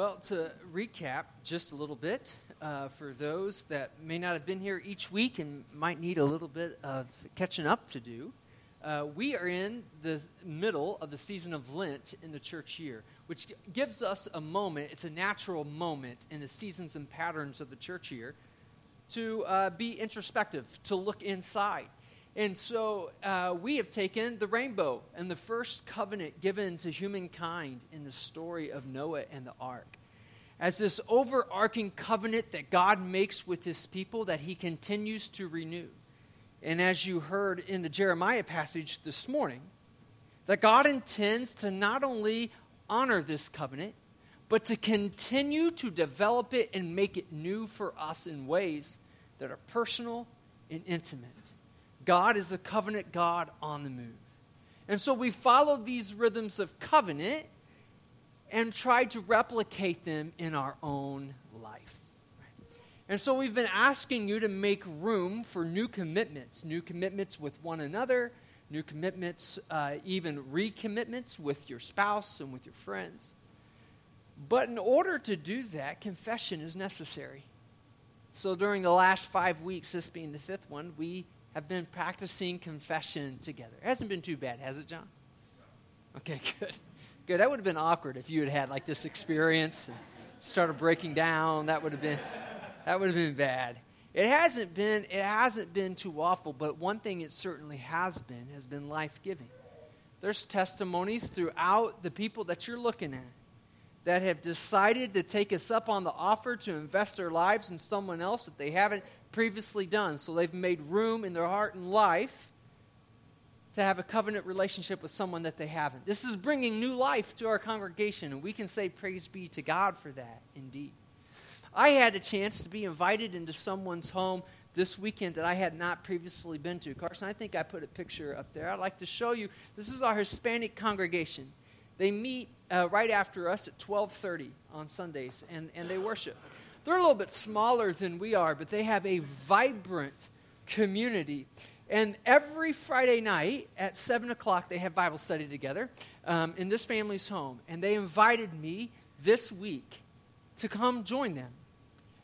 Well, to recap just a little bit, uh, for those that may not have been here each week and might need a little bit of catching up to do, uh, we are in the middle of the season of Lent in the church year, which gives us a moment, it's a natural moment in the seasons and patterns of the church year to uh, be introspective, to look inside. And so uh, we have taken the rainbow and the first covenant given to humankind in the story of Noah and the ark as this overarching covenant that God makes with his people that he continues to renew. And as you heard in the Jeremiah passage this morning, that God intends to not only honor this covenant, but to continue to develop it and make it new for us in ways that are personal and intimate. God is a covenant God on the move. And so we follow these rhythms of covenant and try to replicate them in our own life. And so we've been asking you to make room for new commitments, new commitments with one another, new commitments, uh, even recommitments with your spouse and with your friends. But in order to do that, confession is necessary. So during the last five weeks, this being the fifth one, we have been practicing confession together. It hasn't been too bad, has it, John? Okay, good. Good. That would have been awkward if you had had like this experience and started breaking down. That would have been that would have been bad. It hasn't been it hasn't been too awful, but one thing it certainly has been has been life-giving. There's testimonies throughout the people that you're looking at that have decided to take us up on the offer to invest their lives in someone else that they haven't previously done. So they've made room in their heart and life to have a covenant relationship with someone that they haven't. This is bringing new life to our congregation, and we can say praise be to God for that, indeed. I had a chance to be invited into someone's home this weekend that I had not previously been to. Carson, I think I put a picture up there. I'd like to show you. This is our Hispanic congregation. They meet uh, right after us at 12:30 on Sundays, and, and they worship. They're a little bit smaller than we are, but they have a vibrant community. And every Friday night at 7 o'clock, they have Bible study together um, in this family's home. And they invited me this week to come join them.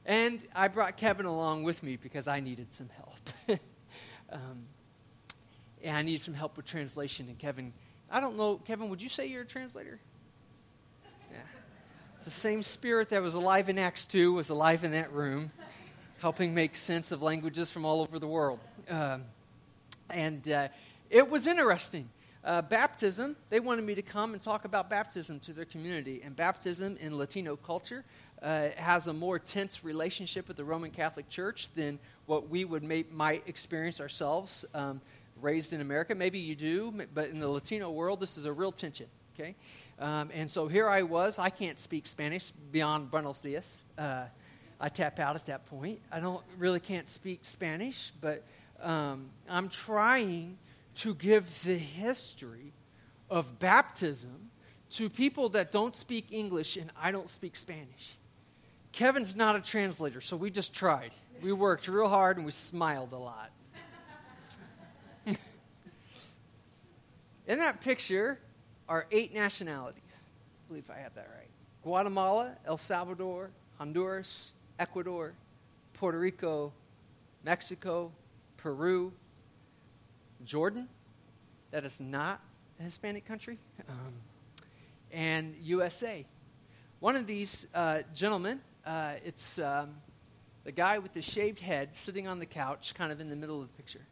And I brought Kevin along with me because I needed some help. um, and I needed some help with translation. And Kevin, I don't know, Kevin, would you say you're a translator? The same spirit that was alive in Acts 2 was alive in that room, helping make sense of languages from all over the world. Um, and uh, it was interesting. Uh, baptism, they wanted me to come and talk about baptism to their community. And baptism in Latino culture uh, has a more tense relationship with the Roman Catholic Church than what we would may, might experience ourselves um, raised in America. Maybe you do, but in the Latino world, this is a real tension. Okay, um, and so here I was. I can't speak Spanish beyond Buenos Dias. Uh, I tap out at that point. I don't really can't speak Spanish, but um, I'm trying to give the history of baptism to people that don't speak English and I don't speak Spanish. Kevin's not a translator, so we just tried. We worked real hard and we smiled a lot. In that picture are eight nationalities. I believe I have that right Guatemala, El Salvador, Honduras, Ecuador, Puerto Rico, Mexico, Peru, Jordan, that is not a Hispanic country, um, and USA. One of these uh, gentlemen, uh, it's um, the guy with the shaved head sitting on the couch, kind of in the middle of the picture.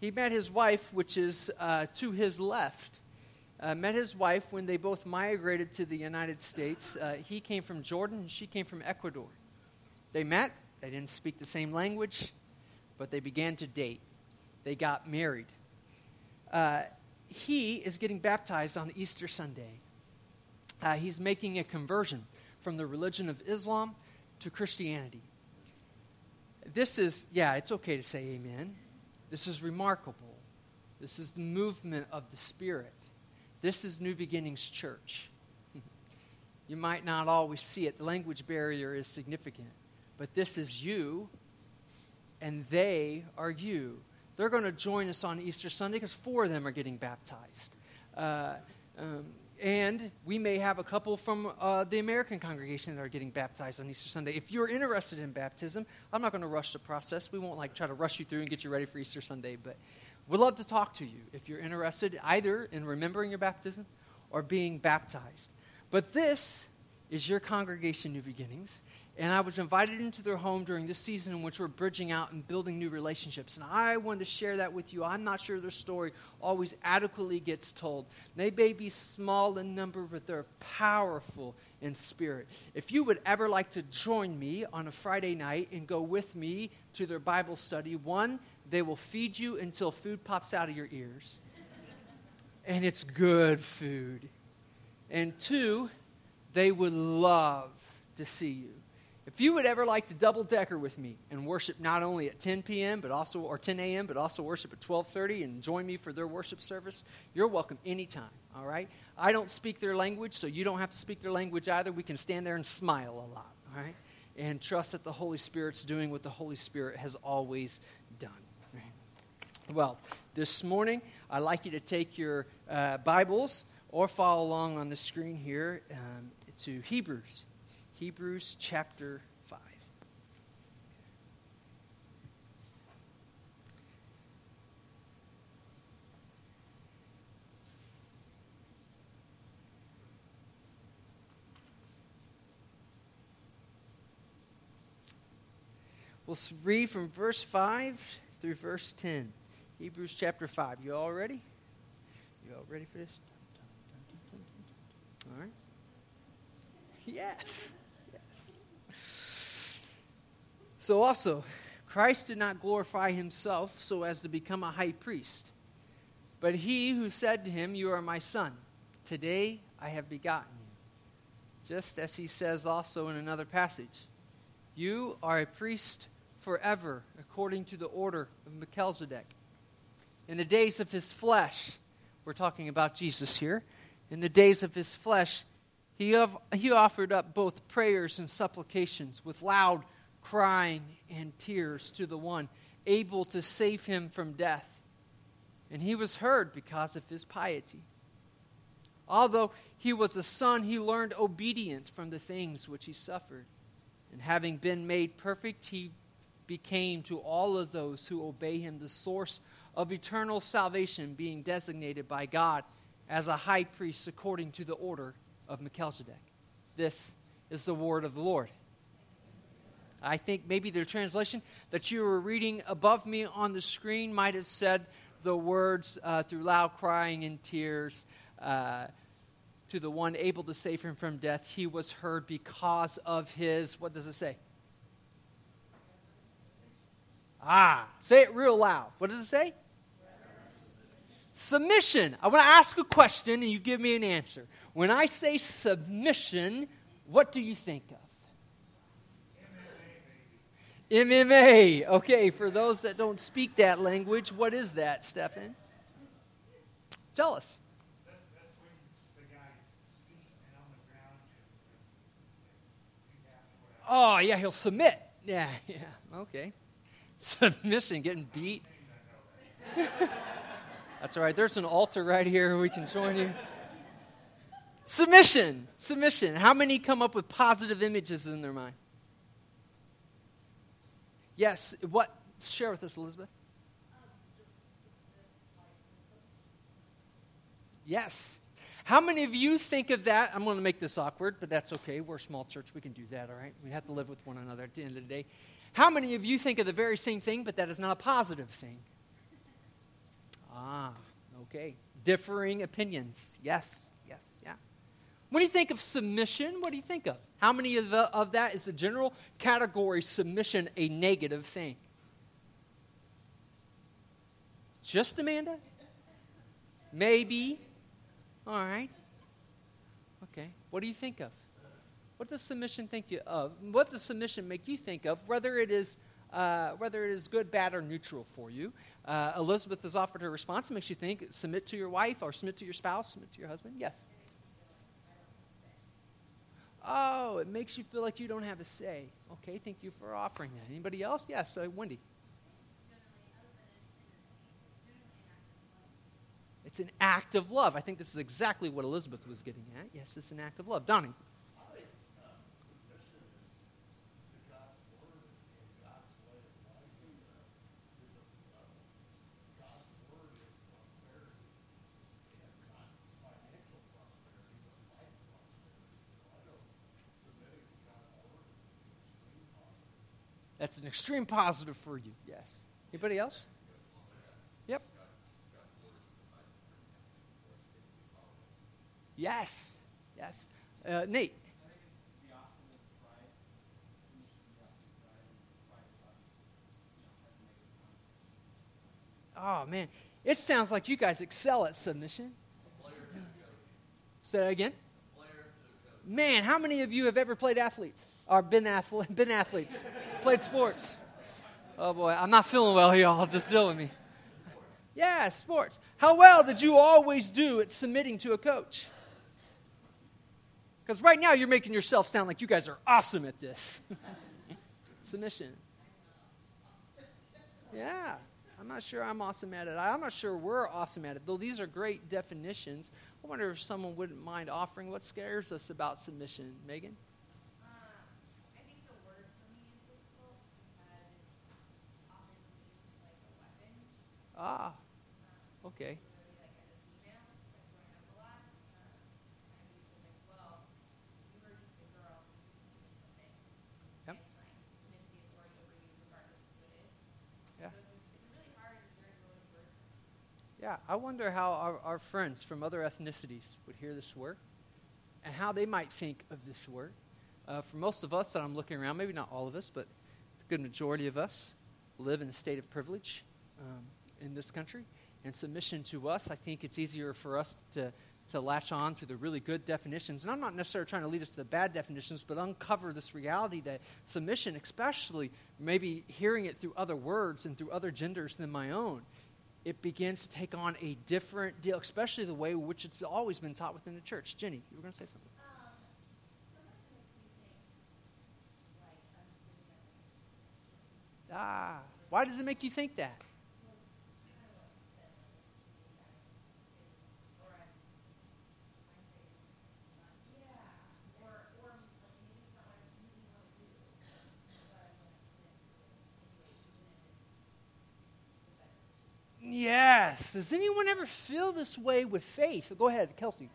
He met his wife, which is uh, to his left. Uh, met his wife when they both migrated to the United States. Uh, he came from Jordan, she came from Ecuador. They met, they didn't speak the same language, but they began to date. They got married. Uh, he is getting baptized on Easter Sunday. Uh, he's making a conversion from the religion of Islam to Christianity. This is, yeah, it's okay to say amen. This is remarkable. This is the movement of the Spirit. This is New Beginnings Church. you might not always see it, the language barrier is significant, but this is you and they are you. They're going to join us on Easter Sunday because four of them are getting baptized. Uh, um, And we may have a couple from uh, the American congregation that are getting baptized on Easter Sunday. If you're interested in baptism, I'm not going to rush the process. We won't like try to rush you through and get you ready for Easter Sunday, but we'd love to talk to you if you're interested either in remembering your baptism or being baptized. But this is your congregation, New Beginnings, and I was invited into their home during this season in which we're bridging out and building new relationships. And I wanted to share that with you. I'm not sure their story always adequately gets told. They may be small in number, but they're powerful in spirit. If you would ever like to join me on a Friday night and go with me to their Bible study, one, they will feed you until food pops out of your ears. and it's good food. And two, they would love to see you. If you would ever like to double decker with me and worship not only at 10 p.m. but also or 10 a.m. but also worship at 12:30 and join me for their worship service, you're welcome anytime. All right. I don't speak their language, so you don't have to speak their language either. We can stand there and smile a lot. All right, and trust that the Holy Spirit's doing what the Holy Spirit has always. Well, this morning I'd like you to take your uh, Bibles or follow along on the screen here um, to Hebrews Hebrews chapter 5. We'll read from verse 5 through verse 10. Hebrews chapter 5. You all ready? You all ready for this? All right. Yes. So, also, Christ did not glorify himself so as to become a high priest, but he who said to him, You are my son, today I have begotten you. Just as he says also in another passage, You are a priest forever, according to the order of Melchizedek. In the days of his flesh, we're talking about Jesus here, in the days of his flesh, he, he offered up both prayers and supplications with loud crying and tears to the one able to save him from death. And he was heard because of his piety. Although he was a son, he learned obedience from the things which he suffered. And having been made perfect, he became to all of those who obey him the source of eternal salvation, being designated by God as a high priest according to the order of Melchizedek. This is the word of the Lord. I think maybe the translation that you were reading above me on the screen might have said the words uh, through loud crying and tears uh, to the one able to save him from death. He was heard because of his, what does it say? Ah, say it real loud. What does it say? Submission. I want to ask a question and you give me an answer. When I say submission, what do you think of? MMA. Okay, for those that don't speak that language, what is that, Stefan? Tell us. Oh, yeah, he'll submit. Yeah, yeah, okay. Submission, getting beat. That's all right. There's an altar right here. We can join you. Submission. Submission. How many come up with positive images in their mind? Yes. What? Share with us, Elizabeth. Yes. How many of you think of that? I'm going to make this awkward, but that's okay. We're a small church. We can do that, all right? We have to live with one another at the end of the day. How many of you think of the very same thing, but that is not a positive thing? Ah, okay. Differing opinions. Yes, yes, yeah. When you think of submission, what do you think of? How many of, the, of that is the general category submission a negative thing? Just Amanda? Maybe. All right. Okay. What do you think of? What does submission think you of? What does submission make you think of? Whether it is uh, whether it is good, bad, or neutral for you. Uh, Elizabeth has offered her response. It makes you think submit to your wife or submit to your spouse, submit to your husband. Yes. Oh, it makes you feel like you don't have a say. Okay, thank you for offering that. Anybody else? Yes, uh, Wendy. It's an act of love. I think this is exactly what Elizabeth was getting at. Yes, it's an act of love. Donnie. That's an extreme positive for you, yes. Anybody else? Yep. Yes, yes. Uh, Nate. Oh, man. It sounds like you guys excel at submission. Say that again. Man, how many of you have ever played athletes? Or been, athlete, been athletes? Played sports? Oh boy, I'm not feeling well, y'all. Just deal with me. Yeah, sports. How well did you always do at submitting to a coach? Because right now you're making yourself sound like you guys are awesome at this. Submission. Yeah, I'm not sure I'm awesome at it. I'm not sure we're awesome at it. Though these are great definitions, I wonder if someone wouldn't mind offering what scares us about submission. Megan? Ah, okay. Yeah, I wonder how our, our friends from other ethnicities would hear this word and how they might think of this word. Uh, for most of us that I'm looking around, maybe not all of us, but a good majority of us live in a state of privilege. Um, in this country. And submission to us, I think it's easier for us to, to latch on to the really good definitions. And I'm not necessarily trying to lead us to the bad definitions, but uncover this reality that submission, especially maybe hearing it through other words and through other genders than my own, it begins to take on a different deal, especially the way in which it's always been taught within the church. Jenny, you were going to say something. Ah, why does it make you think that? Yes. Does anyone ever feel this way with faith? Go ahead, Kelsey.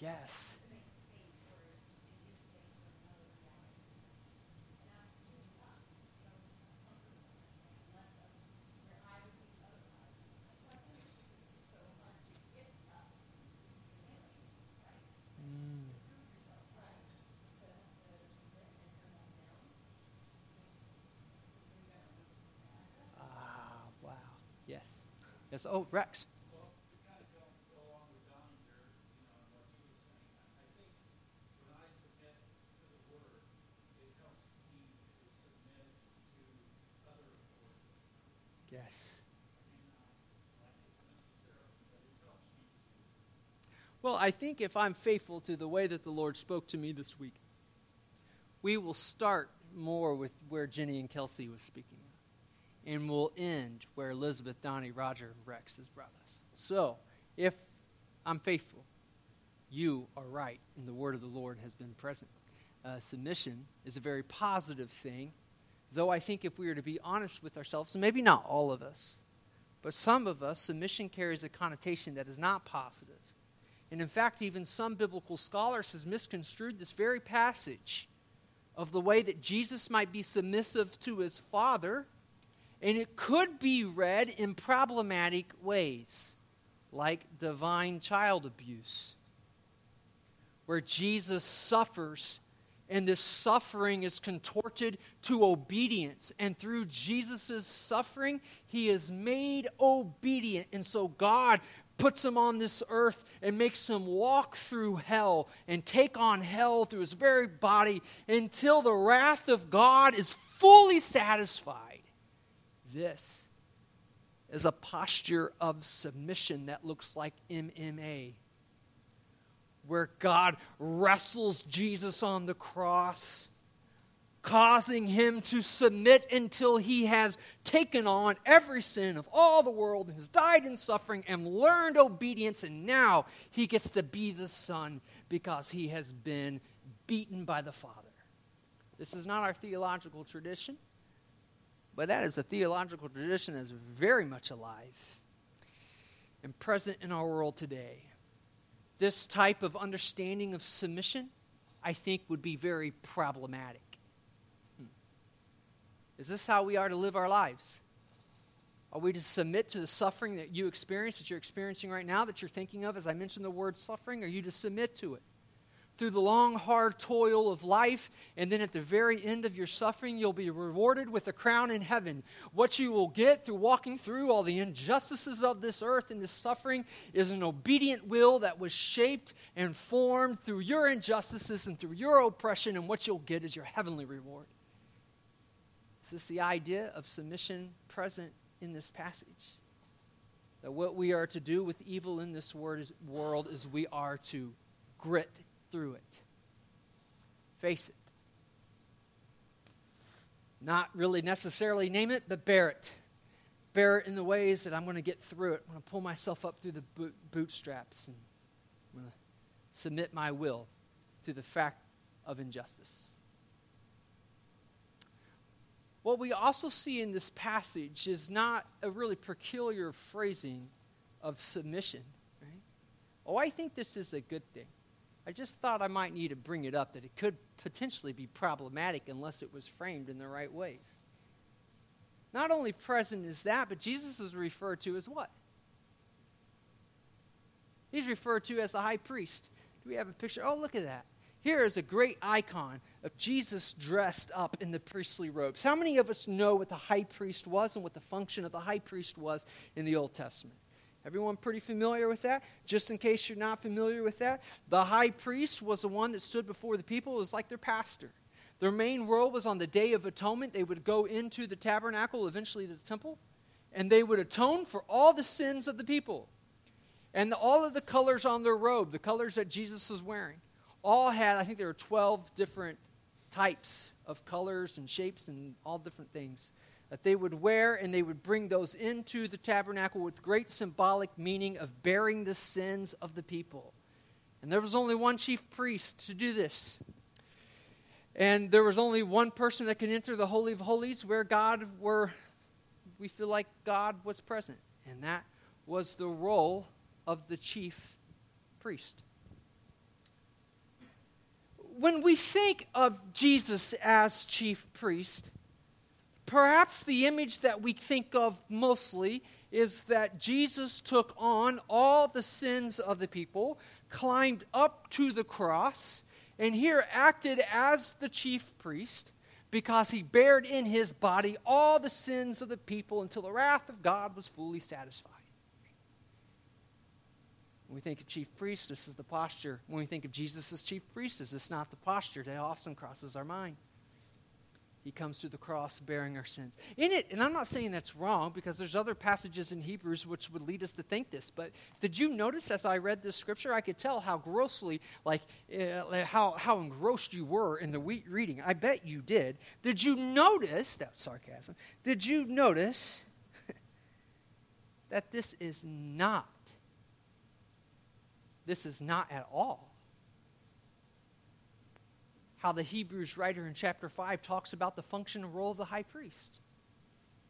Yes. Yes. Oh, Rex. Yes. Well, I think if I'm faithful to the way that the Lord spoke to me this week, we will start more with where Jenny and Kelsey was speaking and we'll end where Elizabeth, Donnie, Roger, and Rex has brought us. So, if I'm faithful, you are right, and the word of the Lord has been present. Uh, submission is a very positive thing, though I think if we are to be honest with ourselves, and maybe not all of us, but some of us, submission carries a connotation that is not positive. And in fact, even some biblical scholars has misconstrued this very passage of the way that Jesus might be submissive to his Father and it could be read in problematic ways, like divine child abuse, where Jesus suffers and this suffering is contorted to obedience. And through Jesus' suffering, he is made obedient. And so God puts him on this earth and makes him walk through hell and take on hell through his very body until the wrath of God is fully satisfied. This is a posture of submission that looks like MMA, where God wrestles Jesus on the cross causing him to submit until he has taken on every sin of all the world and has died in suffering and learned obedience, and now he gets to be the Son because he has been beaten by the Father. This is not our theological tradition, but that is a theological tradition that is very much alive and present in our world today. This type of understanding of submission, I think, would be very problematic hmm. is this how we are to live our lives? Are we to submit to the suffering that you experience, that you're experiencing right now, that you're thinking of as I mentioned the word suffering? Are you to submit to it? Through the long, hard toil of life, and then at the very end of your suffering, you'll be rewarded with a crown in heaven. What you will get through walking through all the injustices of this earth and this suffering is an obedient will that was shaped and formed through your injustices and through your oppression, and what you'll get is your heavenly reward Is this the idea of submission present in this passage? That what we are to do with evil in this world is we are to grit through it, face it. Not really necessarily name it, but bear it. Bear it in the ways that I'm going to get through it. I'm going to pull myself up through the bootstraps and I'm going to submit my will to the fact of injustice. What we also see in this passage is not a really peculiar phrasing of submission. Right? Oh, I think this is a good thing. I just thought I might need to bring it up that it could potentially be problematic unless it was framed in the right ways. Not only present is that, but Jesus is referred to as what? He's referred to as the high priest. Do we have a picture? Oh, look at that. Here is a great icon of Jesus dressed up in the priestly robes. How many of us know what the high priest was and what the function of the high priest was in the Old Testament? Everyone pretty familiar with that? Just in case you're not familiar with that, the high priest was the one that stood before the people. It was like their pastor. Their main role was on the Day of Atonement. They would go into the tabernacle, eventually the temple, and they would atone for all the sins of the people. And the, all of the colors on their robe, the colors that Jesus was wearing, all had, I think there were 12 different types of colors and shapes and all different things that they would wear, and they would bring those into the tabernacle with great symbolic meaning of bearing the sins of the people. And there was only one chief priest to do this. And there was only one person that could enter the Holy of Holies where God were, we feel like God was present. And that was the role of the chief priest when we think of Jesus as chief priest, perhaps the image that we think of mostly is that Jesus took on all the sins of the people, climbed up to the cross, and here acted as the chief priest because he bared in his body all the sins of the people until the wrath of God was fully satisfied. When we think of chief priest, this is the posture. When we think of Jesus as chief priest, is this not the posture that often crosses our mind? He comes to the cross bearing our sins. In it, and I'm not saying that's wrong because there's other passages in Hebrews which would lead us to think this, but did you notice as I read this scripture, I could tell how grossly, like, uh, how, how engrossed you were in the reading. I bet you did. Did you notice, that sarcasm, did you notice that this is not this is not at all how the Hebrews writer in chapter 5 talks about the function and role of the high priest.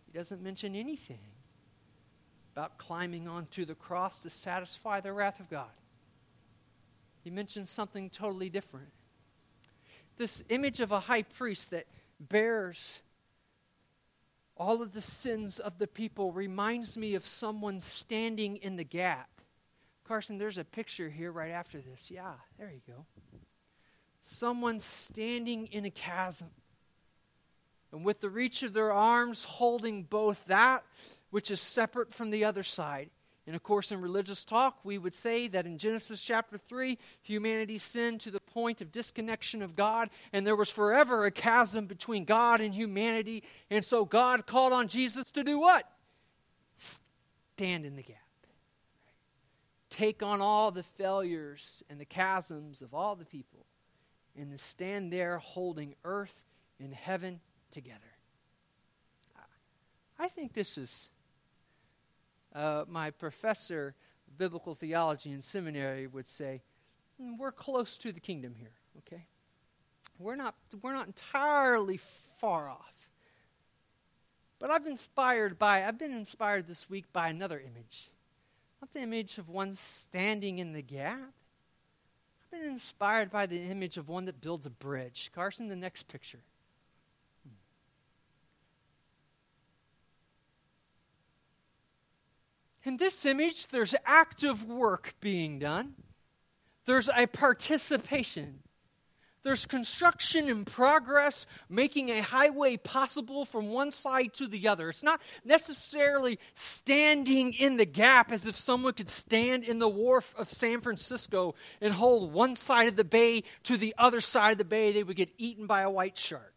He doesn't mention anything about climbing onto the cross to satisfy the wrath of God. He mentions something totally different. This image of a high priest that bears all of the sins of the people reminds me of someone standing in the gap Carson, there's a picture here right after this. Yeah, there you go. Someone standing in a chasm. And with the reach of their arms holding both that which is separate from the other side. And of course, in religious talk, we would say that in Genesis chapter 3, humanity sinned to the point of disconnection of God, and there was forever a chasm between God and humanity. And so God called on Jesus to do what? stand in the gap. Take on all the failures and the chasms of all the people and stand there holding earth and heaven together. I think this is uh, my professor of biblical theology in seminary would say, mm, we're close to the kingdom here, okay? We're not, we're not entirely far off. But I've been inspired by, I've been inspired this week by another image. Not the image of one standing in the gap. Been inspired by the image of one that builds a bridge. Carson, the next picture. In this image, there's active work being done. There's a participation. There's construction in progress, making a highway possible from one side to the other. It's not necessarily standing in the gap as if someone could stand in the wharf of San Francisco and hold one side of the bay to the other side of the bay. They would get eaten by a white shark.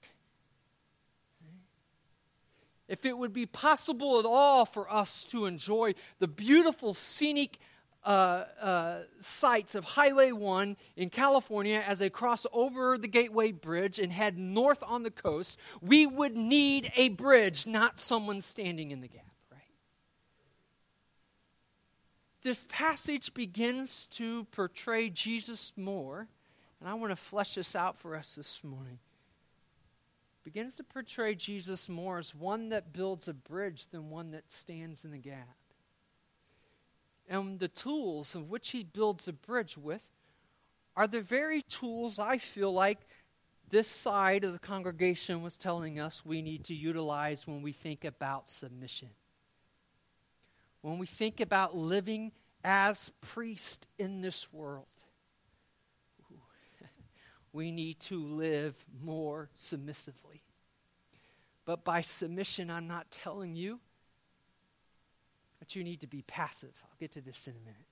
If it would be possible at all for us to enjoy the beautiful scenic uh, uh, sites of Highway 1 in California as they cross over the Gateway Bridge and head north on the coast, we would need a bridge, not someone standing in the gap, right? This passage begins to portray Jesus more, and I want to flesh this out for us this morning. Begins to portray Jesus more as one that builds a bridge than one that stands in the gap and the tools of which he builds a bridge with are the very tools I feel like this side of the congregation was telling us we need to utilize when we think about submission. When we think about living as priest in this world, we need to live more submissively. But by submission, I'm not telling you that you need to be passive. I'll get to this in a minute.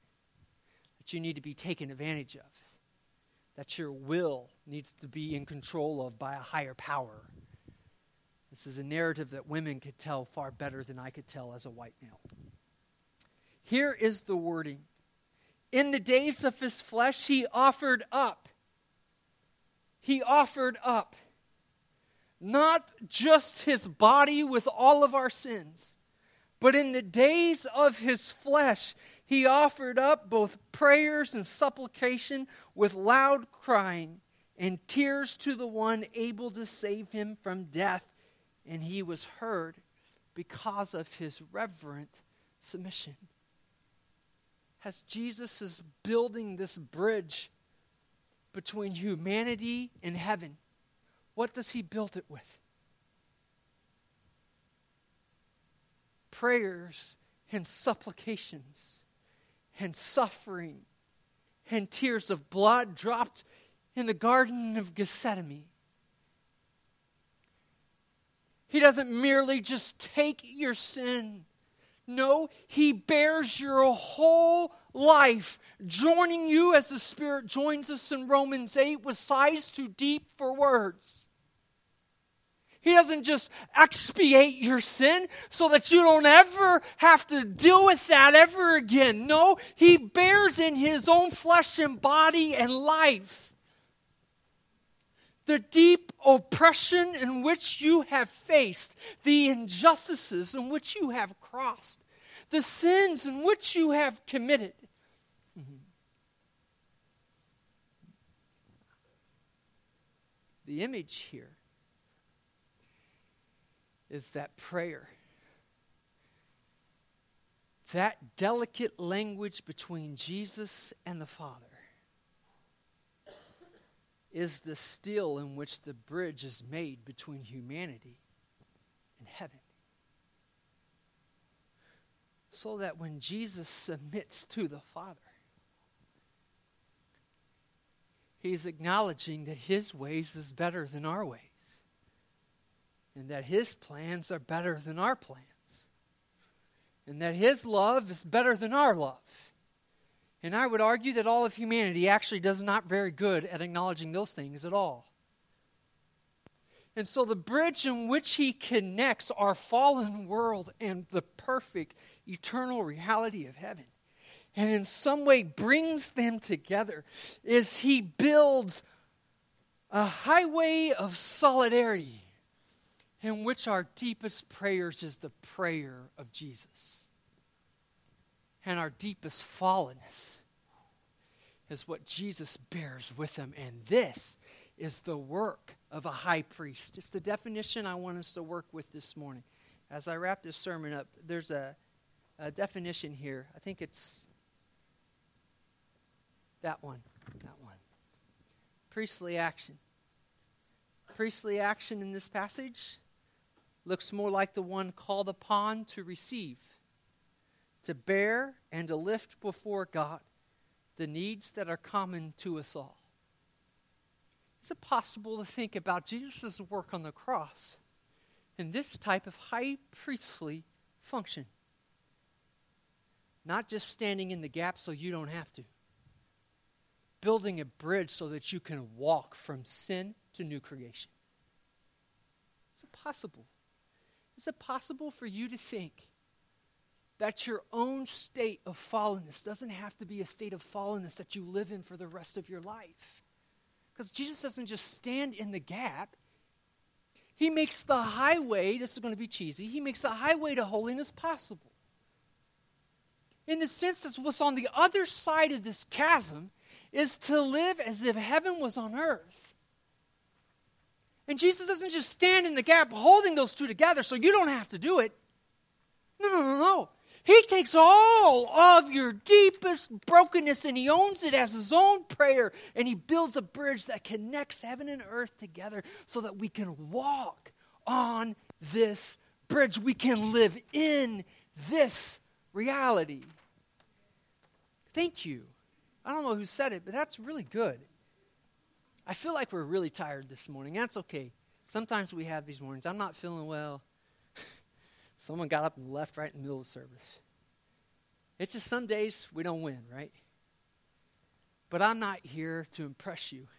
That you need to be taken advantage of. That your will needs to be in control of by a higher power. This is a narrative that women could tell far better than I could tell as a white male. Here is the wording In the days of his flesh, he offered up. He offered up not just his body with all of our sins, but in the days of his flesh, he offered up both prayers and supplication with loud crying and tears to the one able to save him from death. And he was heard because of his reverent submission. As Jesus is building this bridge between humanity and heaven, what does he build it with? Prayers and supplications and suffering and tears of blood dropped in the Garden of Gethsemane. He doesn't merely just take your sin. No, He bears your whole life, joining you as the Spirit joins us in Romans 8 with sighs too deep for words. He doesn't just expiate your sin so that you don't ever have to deal with that ever again. No, He bears in His own flesh and body and life the deep oppression in which you have faced, the injustices in which you have crossed, the sins in which you have committed. The image here is that prayer. That delicate language between Jesus and the Father is the steel in which the bridge is made between humanity and heaven. So that when Jesus submits to the Father, he's acknowledging that his ways is better than our ways and that His plans are better than our plans, and that His love is better than our love. And I would argue that all of humanity actually does not very good at acknowledging those things at all. And so the bridge in which he connects our fallen world and the perfect eternal reality of heaven and in some way brings them together is he builds a highway of solidarity in which our deepest prayers is the prayer of Jesus. And our deepest fallenness is what Jesus bears with him. And this is the work of a high priest. It's the definition I want us to work with this morning. As I wrap this sermon up, there's a, a definition here. I think it's that one. That one. Priestly action. Priestly action in this passage looks more like the one called upon to receive, to bear, and to lift before God the needs that are common to us all. Is it possible to think about Jesus' work on the cross in this type of high priestly function? Not just standing in the gap so you don't have to, building a bridge so that you can walk from sin to new creation. Is it possible? Is it possible for you to think that your own state of fallenness doesn't have to be a state of fallenness that you live in for the rest of your life? Because Jesus doesn't just stand in the gap. He makes the highway, this is going to be cheesy, he makes the highway to holiness possible. In the sense that what's on the other side of this chasm is to live as if heaven was on earth and Jesus doesn't just stand in the gap holding those two together so you don't have to do it. No, no, no, no. He takes all of your deepest brokenness and he owns it as his own prayer and he builds a bridge that connects heaven and earth together so that we can walk on this bridge. We can live in this reality. Thank you. I don't know who said it, but that's really good. I feel like we're really tired this morning. That's okay. Sometimes we have these mornings. I'm not feeling well. Someone got up and left right in the middle of the service. It's just some days we don't win, right? But I'm not here to impress you.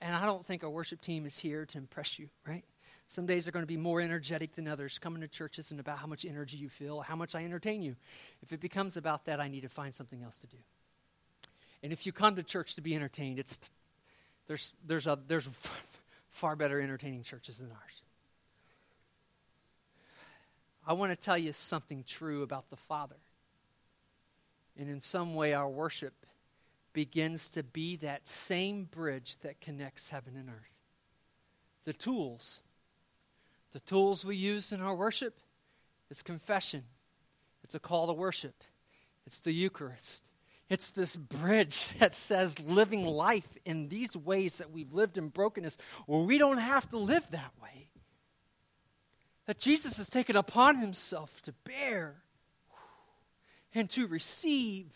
And I don't think our worship team is here to impress you, right? Some days are going to be more energetic than others. Coming to church isn't about how much energy you feel, how much I entertain you. If it becomes about that, I need to find something else to do. And if you come to church to be entertained, it's, there's, there's, a, there's far better entertaining churches than ours. I want to tell you something true about the Father. And in some way, our worship begins to be that same bridge that connects heaven and earth. The tools, the tools we use in our worship is confession, it's a call to worship, it's the Eucharist, it's this bridge that says living life in these ways that we've lived in brokenness, where we don't have to live that way. That Jesus has taken upon himself to bear and to receive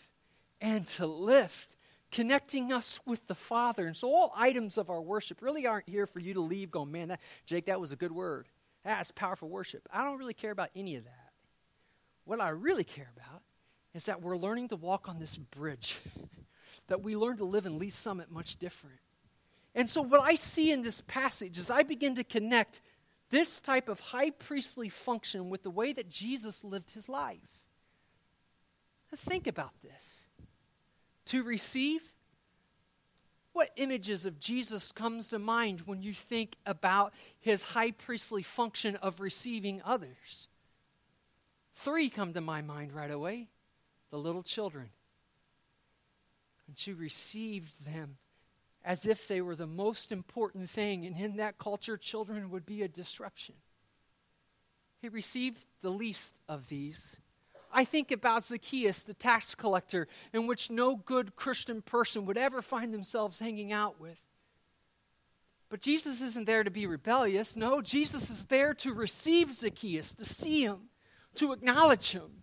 and to lift, connecting us with the Father. And so, all items of our worship really aren't here for you to leave going, man, that, Jake, that was a good word. That's powerful worship. I don't really care about any of that. What I really care about is that we're learning to walk on this bridge, that we learn to live in Lee's Summit much different. And so, what I see in this passage is I begin to connect this type of high priestly function with the way that Jesus lived his life. Now think about this. To receive, what images of Jesus comes to mind when you think about his high priestly function of receiving others? Three come to my mind right away the little children. And she received them as if they were the most important thing. And in that culture, children would be a disruption. He received the least of these. I think about Zacchaeus, the tax collector, in which no good Christian person would ever find themselves hanging out with. But Jesus isn't there to be rebellious. No, Jesus is there to receive Zacchaeus, to see him, to acknowledge him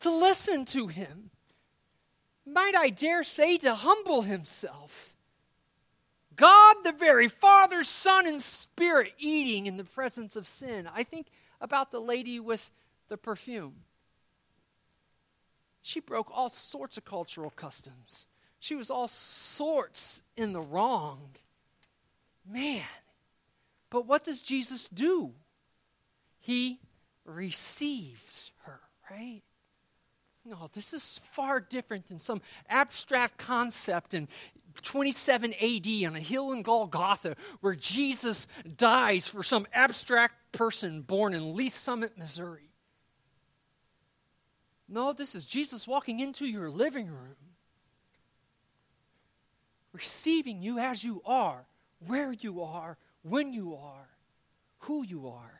to listen to him. Might I dare say, to humble himself. God, the very Father, Son, and Spirit eating in the presence of sin. I think about the lady with the perfume. She broke all sorts of cultural customs. She was all sorts in the wrong. Man. But what does Jesus do? He receives her, right? No, this is far different than some abstract concept in 27 AD on a hill in Golgotha where Jesus dies for some abstract person born in Lee's Summit, Missouri. No, this is Jesus walking into your living room, receiving you as you are, where you are, when you are, who you are.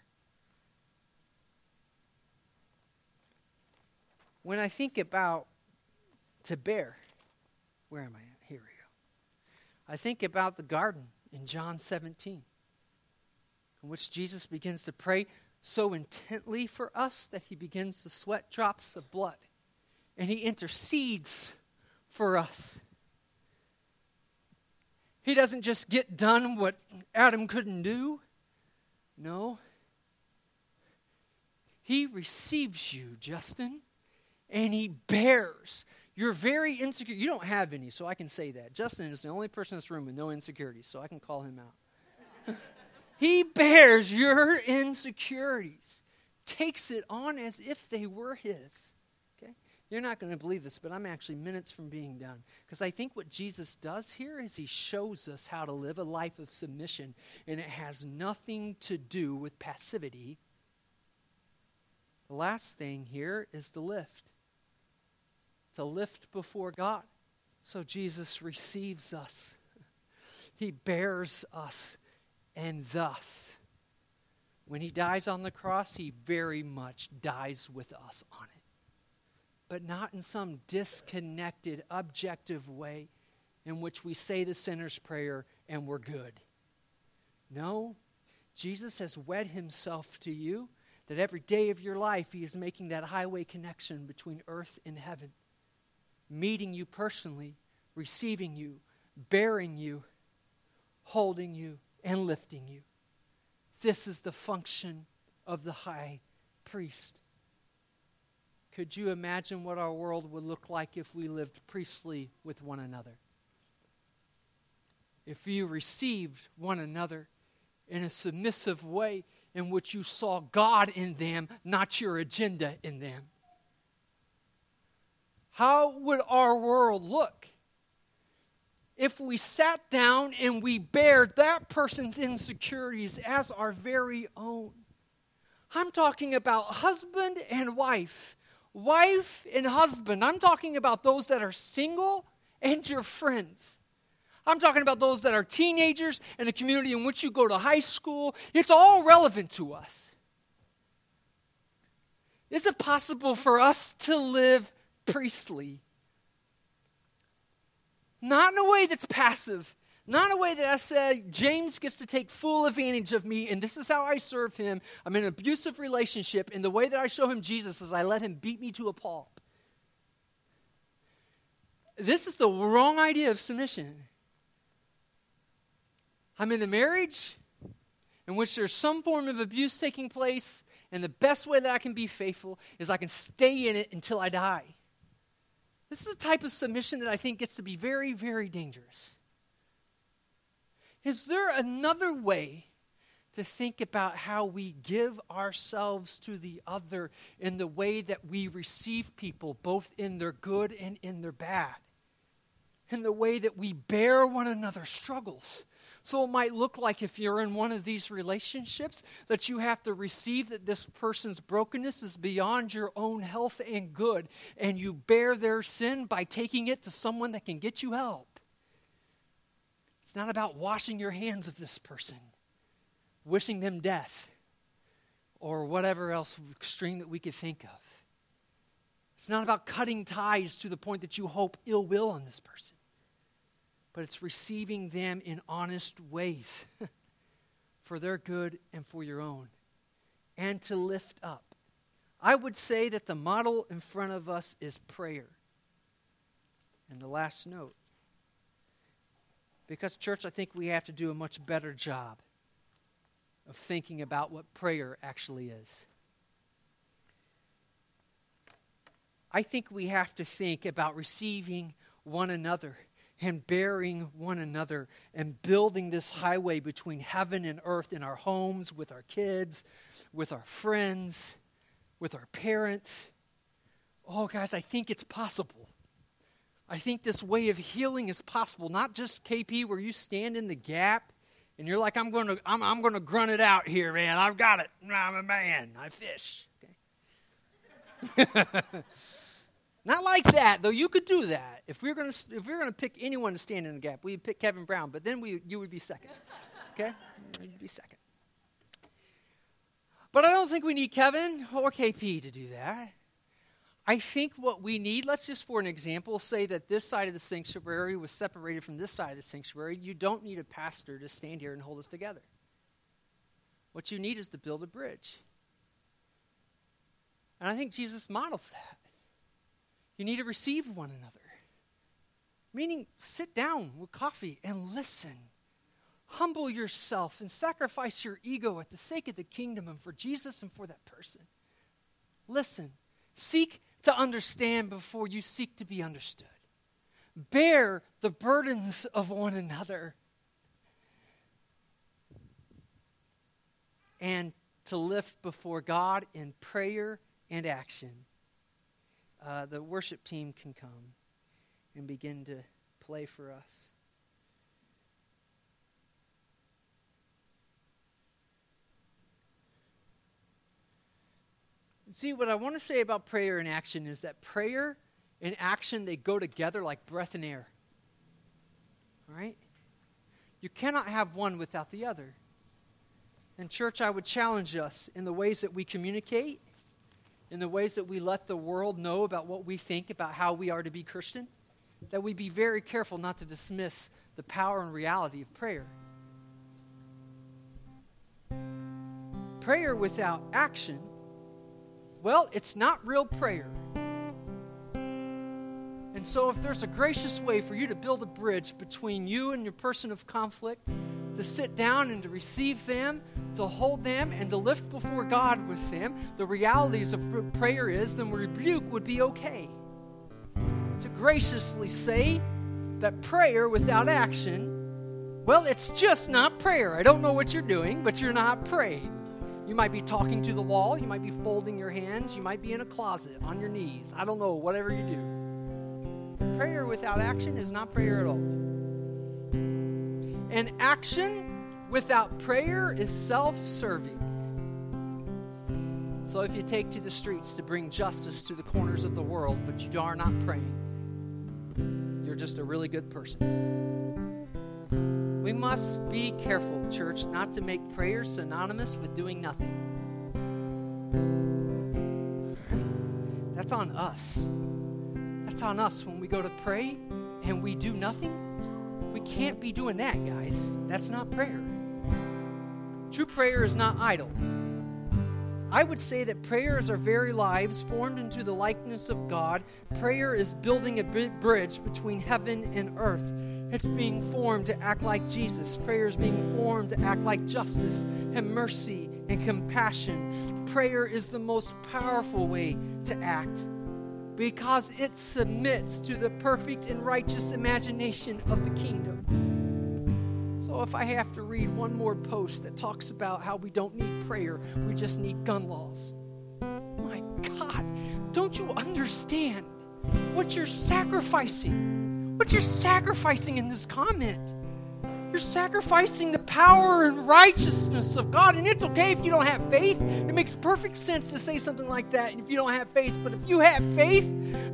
When I think about to bear, where am I at? Here we go. I think about the garden in John 17, in which Jesus begins to pray so intently for us that he begins to sweat drops of blood. And he intercedes for us. He doesn't just get done what Adam couldn't do. No. He receives you, Justin, and he bears. You're very insecure. You don't have any, so I can say that. Justin is the only person in this room with no insecurities, so I can call him out. he bears your insecurities, takes it on as if they were his. Okay? You're not going to believe this, but I'm actually minutes from being done. Because I think what Jesus does here is he shows us how to live a life of submission, and it has nothing to do with passivity. The last thing here is the lift to lift before God. So Jesus receives us, he bears us, and thus, when he dies on the cross, he very much dies with us on it but not in some disconnected, objective way in which we say the sinner's prayer and we're good. No, Jesus has wed himself to you that every day of your life he is making that highway connection between earth and heaven, meeting you personally, receiving you, bearing you, holding you, and lifting you. This is the function of the high priest. Could you imagine what our world would look like if we lived priestly with one another? If you received one another in a submissive way in which you saw God in them, not your agenda in them. How would our world look if we sat down and we bared that person's insecurities as our very own? I'm talking about husband and wife wife and husband. I'm talking about those that are single and your friends. I'm talking about those that are teenagers and the community in which you go to high school. It's all relevant to us. Is it possible for us to live priestly? Not in a way that's passive, not in a way that I said, James gets to take full advantage of me, and this is how I serve him. I'm in an abusive relationship, and the way that I show him Jesus is I let him beat me to a pulp. This is the wrong idea of submission. I'm in a marriage in which there's some form of abuse taking place, and the best way that I can be faithful is I can stay in it until I die. This is a type of submission that I think gets to be very, very dangerous. Is there another way to think about how we give ourselves to the other in the way that we receive people, both in their good and in their bad? In the way that we bear one another's struggles. So it might look like if you're in one of these relationships that you have to receive that this person's brokenness is beyond your own health and good, and you bear their sin by taking it to someone that can get you help. It's not about washing your hands of this person, wishing them death, or whatever else extreme that we could think of. It's not about cutting ties to the point that you hope ill will on this person, but it's receiving them in honest ways for their good and for your own, and to lift up. I would say that the model in front of us is prayer. And the last note because, church, I think we have to do a much better job of thinking about what prayer actually is. I think we have to think about receiving one another and bearing one another and building this highway between heaven and earth in our homes, with our kids, with our friends, with our parents. Oh, guys, I think it's possible. I think this way of healing is possible. Not just KP, where you stand in the gap and you're like, I'm going to, I'm, I'm going to grunt it out here, man. I've got it. I'm a man. I fish. Okay. Not like that, though. You could do that if we are going to. If we are going to pick anyone to stand in the gap, we'd pick Kevin Brown. But then we, you would be second. Okay, you'd be second. But I don't think we need Kevin or KP to do that. I think what we need, let's just for an example say that this side of the sanctuary was separated from this side of the sanctuary. You don't need a pastor to stand here and hold us together. What you need is to build a bridge. And I think Jesus models that. You need to receive one another. Meaning, sit down with coffee and listen. Humble yourself and sacrifice your ego at the sake of the kingdom and for Jesus and for that person. Listen. Seek to understand before you seek to be understood. Bear the burdens of one another. And to lift before God in prayer and action. Uh, the worship team can come and begin to play for us. See, what I want to say about prayer and action is that prayer and action, they go together like breath and air. All right? You cannot have one without the other. And, church, I would challenge us in the ways that we communicate, in the ways that we let the world know about what we think about how we are to be Christian, that we be very careful not to dismiss the power and reality of prayer. Prayer without action well, it's not real prayer. And so, if there's a gracious way for you to build a bridge between you and your person of conflict, to sit down and to receive them, to hold them, and to lift before God with them, the realities of prayer is, then rebuke would be okay. To graciously say that prayer without action, well, it's just not prayer. I don't know what you're doing, but you're not praying. You might be talking to the wall. You might be folding your hands. You might be in a closet on your knees. I don't know, whatever you do. Prayer without action is not prayer at all. And action without prayer is self serving. So if you take to the streets to bring justice to the corners of the world, but you are not praying, you're just a really good person. We must be careful, church, not to make prayer synonymous with doing nothing. That's on us. That's on us when we go to pray and we do nothing. We can't be doing that, guys. That's not prayer. True prayer is not idle. I would say that prayer is our very lives formed into the likeness of God. Prayer is building a bridge between heaven and earth. It's being formed to act like Jesus. Prayer is being formed to act like justice and mercy and compassion. Prayer is the most powerful way to act because it submits to the perfect and righteous imagination of the kingdom. So, if I have to read one more post that talks about how we don't need prayer, we just need gun laws. My God, don't you understand what you're sacrificing? What you're sacrificing in this comment. You're sacrificing the power and righteousness of God. And it's okay if you don't have faith. It makes perfect sense to say something like that if you don't have faith. But if you have faith,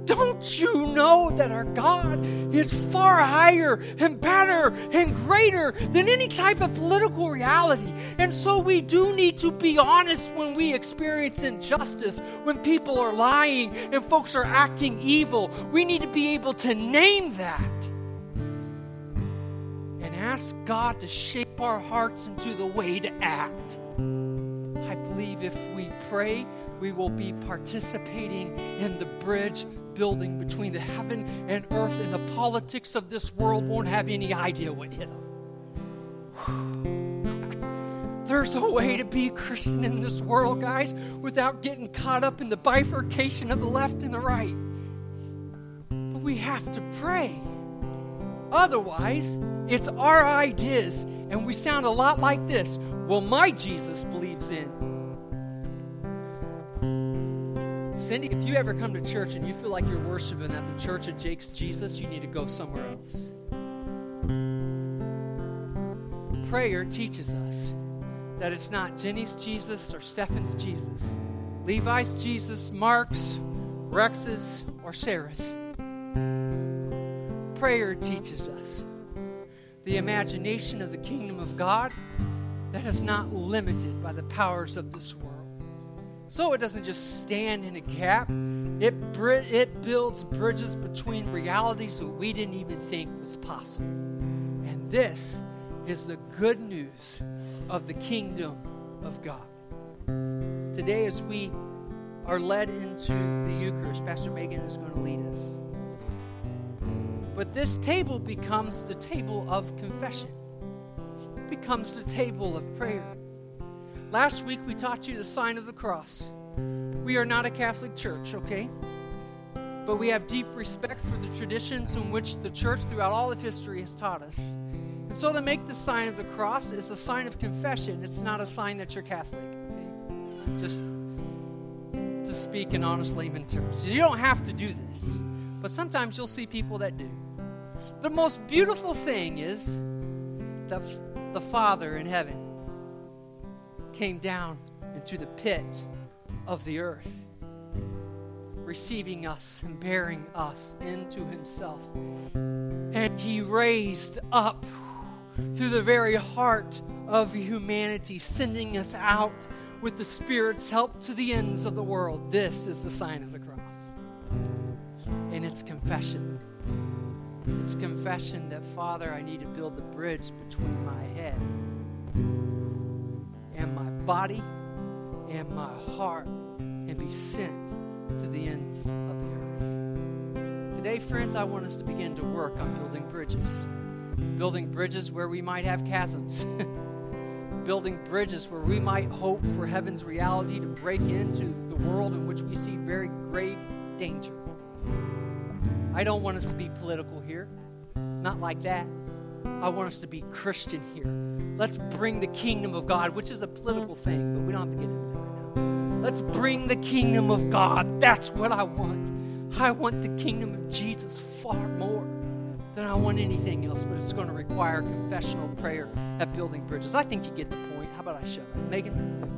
don't you know that our God is far higher and better and greater than any type of political reality? And so we do need to be honest when we experience injustice, when people are lying and folks are acting evil. We need to be able to name that ask God to shape our hearts into the way to act. I believe if we pray, we will be participating in the bridge building between the heaven and earth, and the politics of this world won't have any idea what hit them. There's a way to be Christian in this world, guys, without getting caught up in the bifurcation of the left and the right. But we have to pray. Otherwise, it's our ideas, and we sound a lot like this. Well, my Jesus believes in. Cindy, if you ever come to church and you feel like you're worshiping at the church of Jake's Jesus, you need to go somewhere else. Prayer teaches us that it's not Jenny's Jesus or Stefan's Jesus, Levi's Jesus, Mark's, Rex's, or Sarah's. Prayer teaches us the imagination of the kingdom of God that is not limited by the powers of this world. So it doesn't just stand in a gap, it, it builds bridges between realities that we didn't even think was possible. And this is the good news of the kingdom of God. Today, as we are led into the Eucharist, Pastor Megan is going to lead us. But this table becomes the table of confession, it becomes the table of prayer. Last week we taught you the sign of the cross. We are not a Catholic church, okay? But we have deep respect for the traditions in which the church throughout all of history has taught us. And so to make the sign of the cross is a sign of confession. It's not a sign that you're Catholic. Okay? Just to speak in honest layman terms. You don't have to do this. But sometimes you'll see people that do. The most beautiful thing is that the Father in heaven came down into the pit of the earth, receiving us and bearing us into himself. And he raised up through the very heart of humanity, sending us out with the Spirit's help to the ends of the world. This is the sign of the cross. And it's confession. It's confession that, Father, I need to build the bridge between my head and my body and my heart and be sent to the ends of the earth. Today, friends, I want us to begin to work on building bridges. Building bridges where we might have chasms. building bridges where we might hope for heaven's reality to break into the world in which we see very grave danger. I don't want us to be political here. Not like that. I want us to be Christian here. Let's bring the kingdom of God, which is a political thing, but we don't have to get into that right now. Let's bring the kingdom of God. That's what I want. I want the kingdom of Jesus far more than I want anything else, but it's going to require confessional prayer at building bridges. I think you get the point. How about I shut up? Megan?